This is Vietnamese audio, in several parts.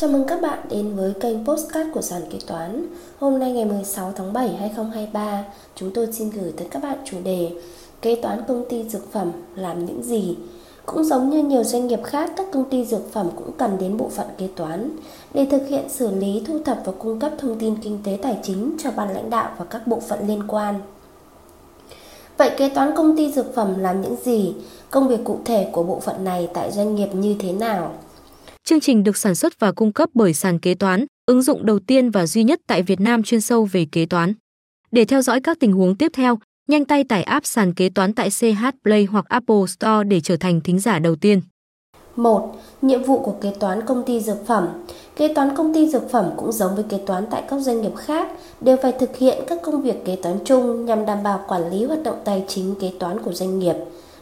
Chào mừng các bạn đến với kênh Postcard của Sàn Kế Toán Hôm nay ngày 16 tháng 7 2023 Chúng tôi xin gửi tới các bạn chủ đề Kế toán công ty dược phẩm làm những gì Cũng giống như nhiều doanh nghiệp khác Các công ty dược phẩm cũng cần đến bộ phận kế toán Để thực hiện xử lý, thu thập và cung cấp thông tin kinh tế tài chính Cho ban lãnh đạo và các bộ phận liên quan Vậy kế toán công ty dược phẩm làm những gì? Công việc cụ thể của bộ phận này tại doanh nghiệp như thế nào? Chương trình được sản xuất và cung cấp bởi sàn kế toán, ứng dụng đầu tiên và duy nhất tại Việt Nam chuyên sâu về kế toán. Để theo dõi các tình huống tiếp theo, nhanh tay tải app sàn kế toán tại CH Play hoặc Apple Store để trở thành thính giả đầu tiên. 1. Nhiệm vụ của kế toán công ty dược phẩm Kế toán công ty dược phẩm cũng giống với kế toán tại các doanh nghiệp khác, đều phải thực hiện các công việc kế toán chung nhằm đảm bảo quản lý hoạt động tài chính kế toán của doanh nghiệp,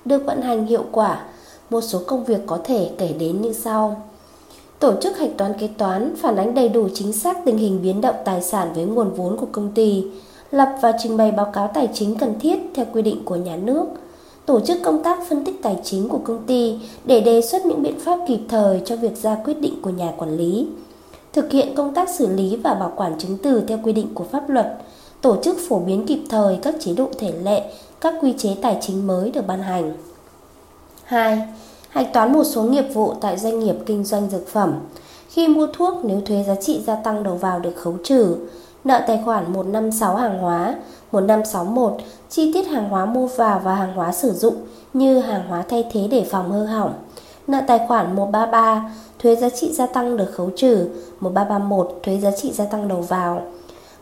được vận hành hiệu quả. Một số công việc có thể kể đến như sau. Tổ chức hạch toán kế toán phản ánh đầy đủ chính xác tình hình biến động tài sản với nguồn vốn của công ty, lập và trình bày báo cáo tài chính cần thiết theo quy định của nhà nước, tổ chức công tác phân tích tài chính của công ty để đề xuất những biện pháp kịp thời cho việc ra quyết định của nhà quản lý, thực hiện công tác xử lý và bảo quản chứng từ theo quy định của pháp luật, tổ chức phổ biến kịp thời các chế độ thể lệ, các quy chế tài chính mới được ban hành. 2 hạch toán một số nghiệp vụ tại doanh nghiệp kinh doanh dược phẩm. Khi mua thuốc, nếu thuế giá trị gia tăng đầu vào được khấu trừ, nợ tài khoản 156 hàng hóa, 1561 chi tiết hàng hóa mua vào và hàng hóa sử dụng như hàng hóa thay thế để phòng hư hỏng. Nợ tài khoản 133 thuế giá trị gia tăng được khấu trừ, 1331 thuế giá trị gia tăng đầu vào.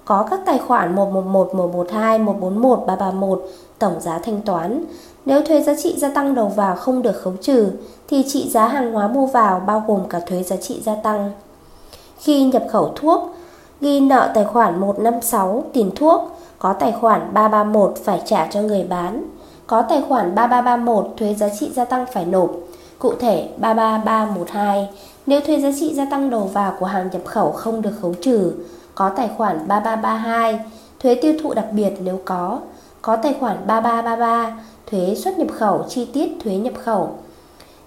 Có các tài khoản 111, 112, 141, 331 tổng giá thanh toán. Nếu thuế giá trị gia tăng đầu vào không được khấu trừ thì trị giá hàng hóa mua vào bao gồm cả thuế giá trị gia tăng. Khi nhập khẩu thuốc, ghi nợ tài khoản 156 tiền thuốc, có tài khoản 331 phải trả cho người bán, có tài khoản 3331 thuế giá trị gia tăng phải nộp, cụ thể 33312 nếu thuế giá trị gia tăng đầu vào của hàng nhập khẩu không được khấu trừ, có tài khoản 3332 thuế tiêu thụ đặc biệt nếu có, có tài khoản 3333 thuế xuất nhập khẩu, chi tiết thuế nhập khẩu.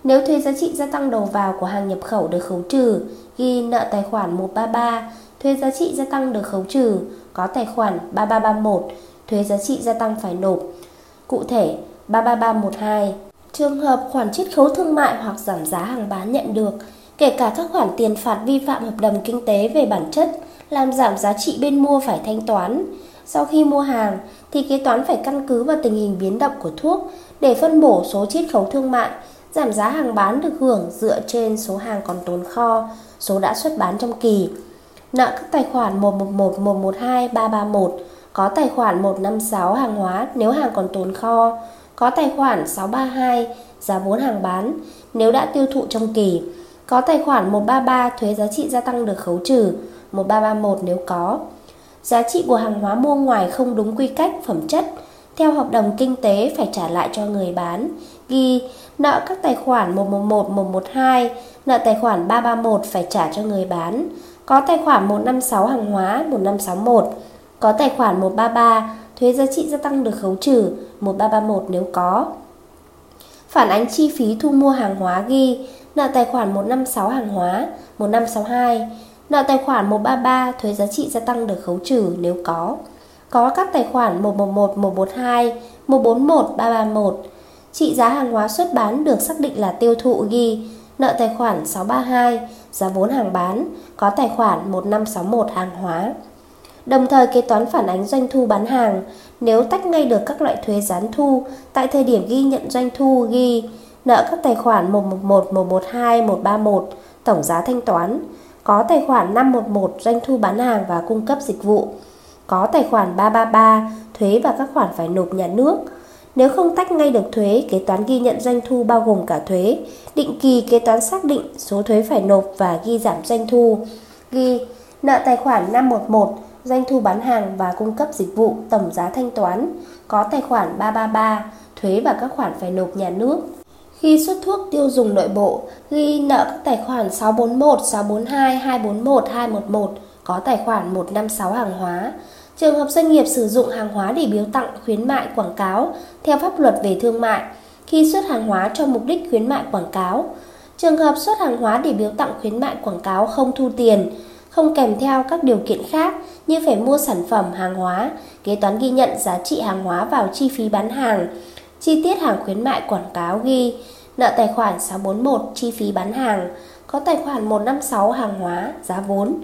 Nếu thuế giá trị gia tăng đầu vào của hàng nhập khẩu được khấu trừ, ghi nợ tài khoản 133, thuế giá trị gia tăng được khấu trừ, có tài khoản 3331, thuế giá trị gia tăng phải nộp. Cụ thể, 33312. Trường hợp khoản chiết khấu thương mại hoặc giảm giá hàng bán nhận được, kể cả các khoản tiền phạt vi phạm hợp đồng kinh tế về bản chất, làm giảm giá trị bên mua phải thanh toán, sau khi mua hàng thì kế toán phải căn cứ vào tình hình biến động của thuốc để phân bổ số chiết khấu thương mại, giảm giá hàng bán được hưởng dựa trên số hàng còn tồn kho, số đã xuất bán trong kỳ. Nợ các tài khoản 111, 112, 331, có tài khoản 156 hàng hóa nếu hàng còn tồn kho, có tài khoản 632 giá vốn hàng bán nếu đã tiêu thụ trong kỳ, có tài khoản 133 thuế giá trị gia tăng được khấu trừ, 1331 nếu có. Giá trị của hàng hóa mua ngoài không đúng quy cách phẩm chất. Theo hợp đồng kinh tế phải trả lại cho người bán. Ghi nợ các tài khoản 111, 112, nợ tài khoản 331 phải trả cho người bán, có tài khoản 156 hàng hóa 1561, có tài khoản 133 thuế giá trị gia tăng được khấu trừ 1331 nếu có. Phản ánh chi phí thu mua hàng hóa ghi nợ tài khoản 156 hàng hóa 1562 Nợ tài khoản 133 thuế giá trị gia tăng được khấu trừ nếu có. Có các tài khoản 111, 112, 141, 331. Trị giá hàng hóa xuất bán được xác định là tiêu thụ ghi nợ tài khoản 632, giá vốn hàng bán, có tài khoản 1561 hàng hóa. Đồng thời kế toán phản ánh doanh thu bán hàng, nếu tách ngay được các loại thuế gián thu tại thời điểm ghi nhận doanh thu ghi nợ các tài khoản 111, 112, 131, tổng giá thanh toán, có tài khoản 511 doanh thu bán hàng và cung cấp dịch vụ, có tài khoản 333 thuế và các khoản phải nộp nhà nước. Nếu không tách ngay được thuế, kế toán ghi nhận doanh thu bao gồm cả thuế. Định kỳ kế toán xác định số thuế phải nộp và ghi giảm doanh thu. Ghi nợ tài khoản 511 doanh thu bán hàng và cung cấp dịch vụ tổng giá thanh toán, có tài khoản 333 thuế và các khoản phải nộp nhà nước. Khi xuất thuốc tiêu dùng nội bộ, ghi nợ các tài khoản 641, 642, 241, 211 có tài khoản 156 hàng hóa. Trường hợp doanh nghiệp sử dụng hàng hóa để biếu tặng, khuyến mại, quảng cáo theo pháp luật về thương mại, khi xuất hàng hóa cho mục đích khuyến mại quảng cáo, Trường hợp xuất hàng hóa để biếu tặng khuyến mại quảng cáo không thu tiền, không kèm theo các điều kiện khác như phải mua sản phẩm hàng hóa, kế toán ghi nhận giá trị hàng hóa vào chi phí bán hàng, chi tiết hàng khuyến mại quảng cáo ghi, nợ tài khoản 641 chi phí bán hàng, có tài khoản 156 hàng hóa, giá vốn.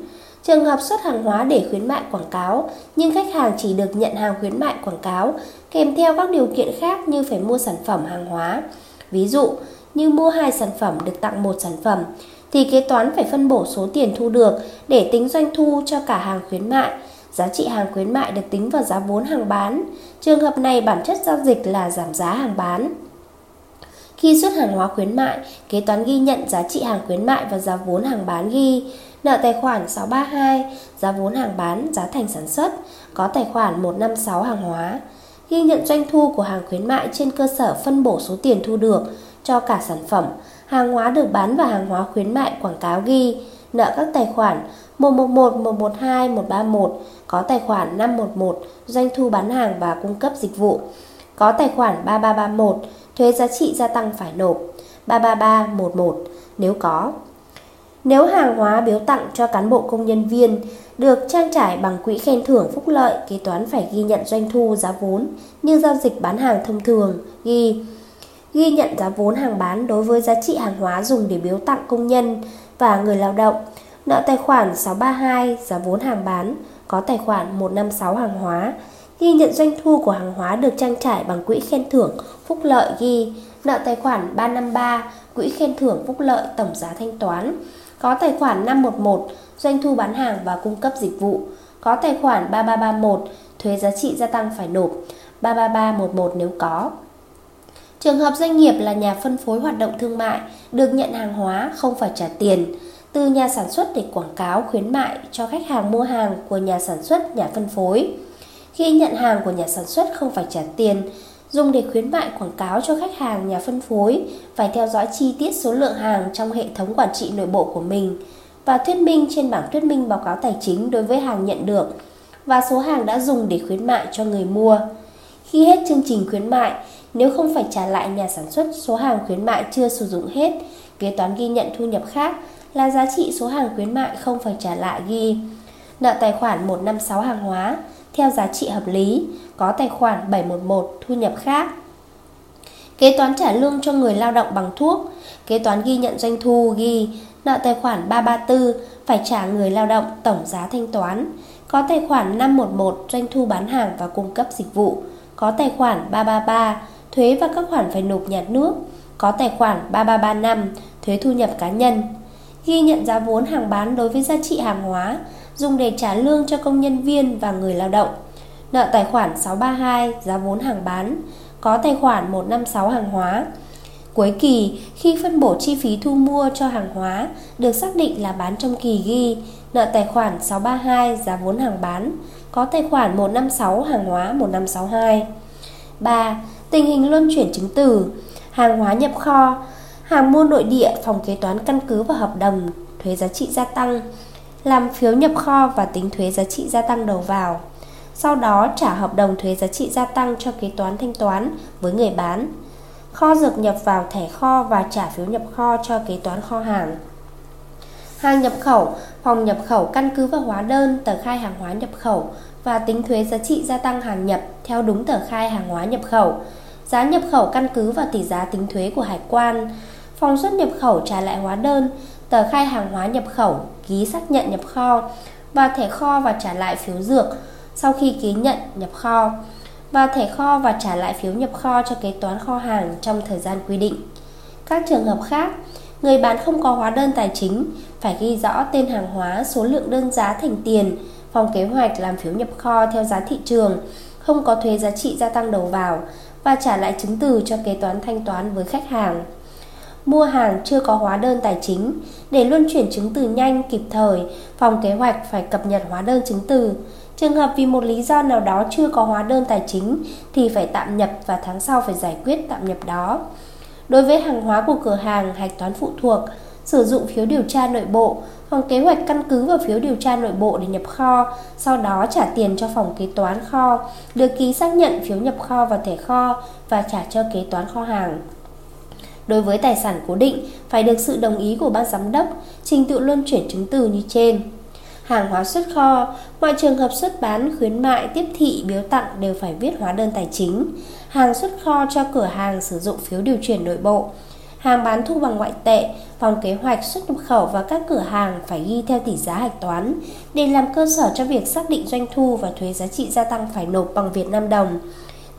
Trường hợp xuất hàng hóa để khuyến mại quảng cáo, nhưng khách hàng chỉ được nhận hàng khuyến mại quảng cáo kèm theo các điều kiện khác như phải mua sản phẩm hàng hóa. Ví dụ, như mua hai sản phẩm được tặng một sản phẩm, thì kế toán phải phân bổ số tiền thu được để tính doanh thu cho cả hàng khuyến mại. Giá trị hàng khuyến mại được tính vào giá vốn hàng bán. Trường hợp này bản chất giao dịch là giảm giá hàng bán. Khi xuất hàng hóa khuyến mại, kế toán ghi nhận giá trị hàng khuyến mại và giá vốn hàng bán ghi nợ tài khoản 632, giá vốn hàng bán, giá thành sản xuất, có tài khoản 156 hàng hóa. Ghi nhận doanh thu của hàng khuyến mại trên cơ sở phân bổ số tiền thu được cho cả sản phẩm, hàng hóa được bán và hàng hóa khuyến mại quảng cáo ghi nợ các tài khoản 111, 112, 131, có tài khoản 511, doanh thu bán hàng và cung cấp dịch vụ, có tài khoản 3331, thuế giá trị gia tăng phải nộp, 33311 nếu có. Nếu hàng hóa biếu tặng cho cán bộ công nhân viên được trang trải bằng quỹ khen thưởng phúc lợi, kế toán phải ghi nhận doanh thu giá vốn như giao dịch bán hàng thông thường, ghi ghi nhận giá vốn hàng bán đối với giá trị hàng hóa dùng để biếu tặng công nhân và người lao động, nợ tài khoản 632 giá vốn hàng bán, có tài khoản 156 hàng hóa, ghi nhận doanh thu của hàng hóa được trang trải bằng quỹ khen thưởng phúc lợi ghi. Nợ tài khoản 353 quỹ khen thưởng phúc lợi tổng giá thanh toán. Có tài khoản 511 doanh thu bán hàng và cung cấp dịch vụ. Có tài khoản 3331 thuế giá trị gia tăng phải nộp. 33311 nếu có. Trường hợp doanh nghiệp là nhà phân phối hoạt động thương mại được nhận hàng hóa không phải trả tiền từ nhà sản xuất để quảng cáo khuyến mại cho khách hàng mua hàng của nhà sản xuất, nhà phân phối. Khi nhận hàng của nhà sản xuất không phải trả tiền, dùng để khuyến mại quảng cáo cho khách hàng nhà phân phối, phải theo dõi chi tiết số lượng hàng trong hệ thống quản trị nội bộ của mình và thuyết minh trên bảng thuyết minh báo cáo tài chính đối với hàng nhận được và số hàng đã dùng để khuyến mại cho người mua. Khi hết chương trình khuyến mại, nếu không phải trả lại nhà sản xuất số hàng khuyến mại chưa sử dụng hết, kế toán ghi nhận thu nhập khác là giá trị số hàng khuyến mại không phải trả lại ghi nợ tài khoản 156 hàng hóa theo giá trị hợp lý, có tài khoản 711 thu nhập khác. Kế toán trả lương cho người lao động bằng thuốc, kế toán ghi nhận doanh thu ghi nợ tài khoản 334 phải trả người lao động tổng giá thanh toán, có tài khoản 511 doanh thu bán hàng và cung cấp dịch vụ, có tài khoản 333 thuế và các khoản phải nộp nhà nước, có tài khoản 3335 thuế thu nhập cá nhân. Ghi nhận giá vốn hàng bán đối với giá trị hàng hóa dùng để trả lương cho công nhân viên và người lao động. Nợ tài khoản 632 giá vốn hàng bán, có tài khoản 156 hàng hóa. Cuối kỳ, khi phân bổ chi phí thu mua cho hàng hóa được xác định là bán trong kỳ ghi, nợ tài khoản 632 giá vốn hàng bán, có tài khoản 156 hàng hóa 1562. 3. Tình hình luân chuyển chứng từ, hàng hóa nhập kho, hàng mua nội địa phòng kế toán căn cứ vào hợp đồng thuế giá trị gia tăng, làm phiếu nhập kho và tính thuế giá trị gia tăng đầu vào. Sau đó trả hợp đồng thuế giá trị gia tăng cho kế toán thanh toán với người bán. Kho dược nhập vào thẻ kho và trả phiếu nhập kho cho kế toán kho hàng. Hàng nhập khẩu, phòng nhập khẩu căn cứ vào hóa đơn tờ khai hàng hóa nhập khẩu và tính thuế giá trị gia tăng hàng nhập theo đúng tờ khai hàng hóa nhập khẩu. Giá nhập khẩu căn cứ vào tỷ giá tính thuế của hải quan. Phòng xuất nhập khẩu trả lại hóa đơn, tờ khai hàng hóa nhập khẩu, ký xác nhận nhập kho và thẻ kho và trả lại phiếu dược sau khi ký nhận nhập kho và thẻ kho và trả lại phiếu nhập kho cho kế toán kho hàng trong thời gian quy định. Các trường hợp khác, người bán không có hóa đơn tài chính, phải ghi rõ tên hàng hóa, số lượng đơn giá thành tiền, phòng kế hoạch làm phiếu nhập kho theo giá thị trường, không có thuế giá trị gia tăng đầu vào và trả lại chứng từ cho kế toán thanh toán với khách hàng. Mua hàng chưa có hóa đơn tài chính để luân chuyển chứng từ nhanh kịp thời, phòng kế hoạch phải cập nhật hóa đơn chứng từ. Trường hợp vì một lý do nào đó chưa có hóa đơn tài chính thì phải tạm nhập và tháng sau phải giải quyết tạm nhập đó. Đối với hàng hóa của cửa hàng hạch toán phụ thuộc, sử dụng phiếu điều tra nội bộ, phòng kế hoạch căn cứ vào phiếu điều tra nội bộ để nhập kho, sau đó trả tiền cho phòng kế toán kho, được ký xác nhận phiếu nhập kho vào thẻ kho và trả cho kế toán kho hàng. Đối với tài sản cố định, phải được sự đồng ý của ban giám đốc, trình tự luân chuyển chứng từ như trên. Hàng hóa xuất kho, mọi trường hợp xuất bán, khuyến mại, tiếp thị, biếu tặng đều phải viết hóa đơn tài chính. Hàng xuất kho cho cửa hàng sử dụng phiếu điều chuyển nội bộ. Hàng bán thu bằng ngoại tệ, phòng kế hoạch xuất nhập khẩu và các cửa hàng phải ghi theo tỷ giá hạch toán để làm cơ sở cho việc xác định doanh thu và thuế giá trị gia tăng phải nộp bằng Việt Nam đồng.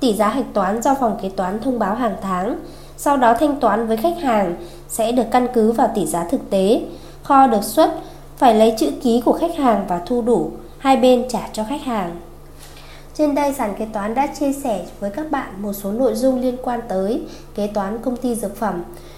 Tỷ giá hạch toán do phòng kế toán thông báo hàng tháng, sau đó thanh toán với khách hàng sẽ được căn cứ vào tỷ giá thực tế. Kho được xuất phải lấy chữ ký của khách hàng và thu đủ, hai bên trả cho khách hàng. Trên đây sàn kế toán đã chia sẻ với các bạn một số nội dung liên quan tới kế toán công ty dược phẩm.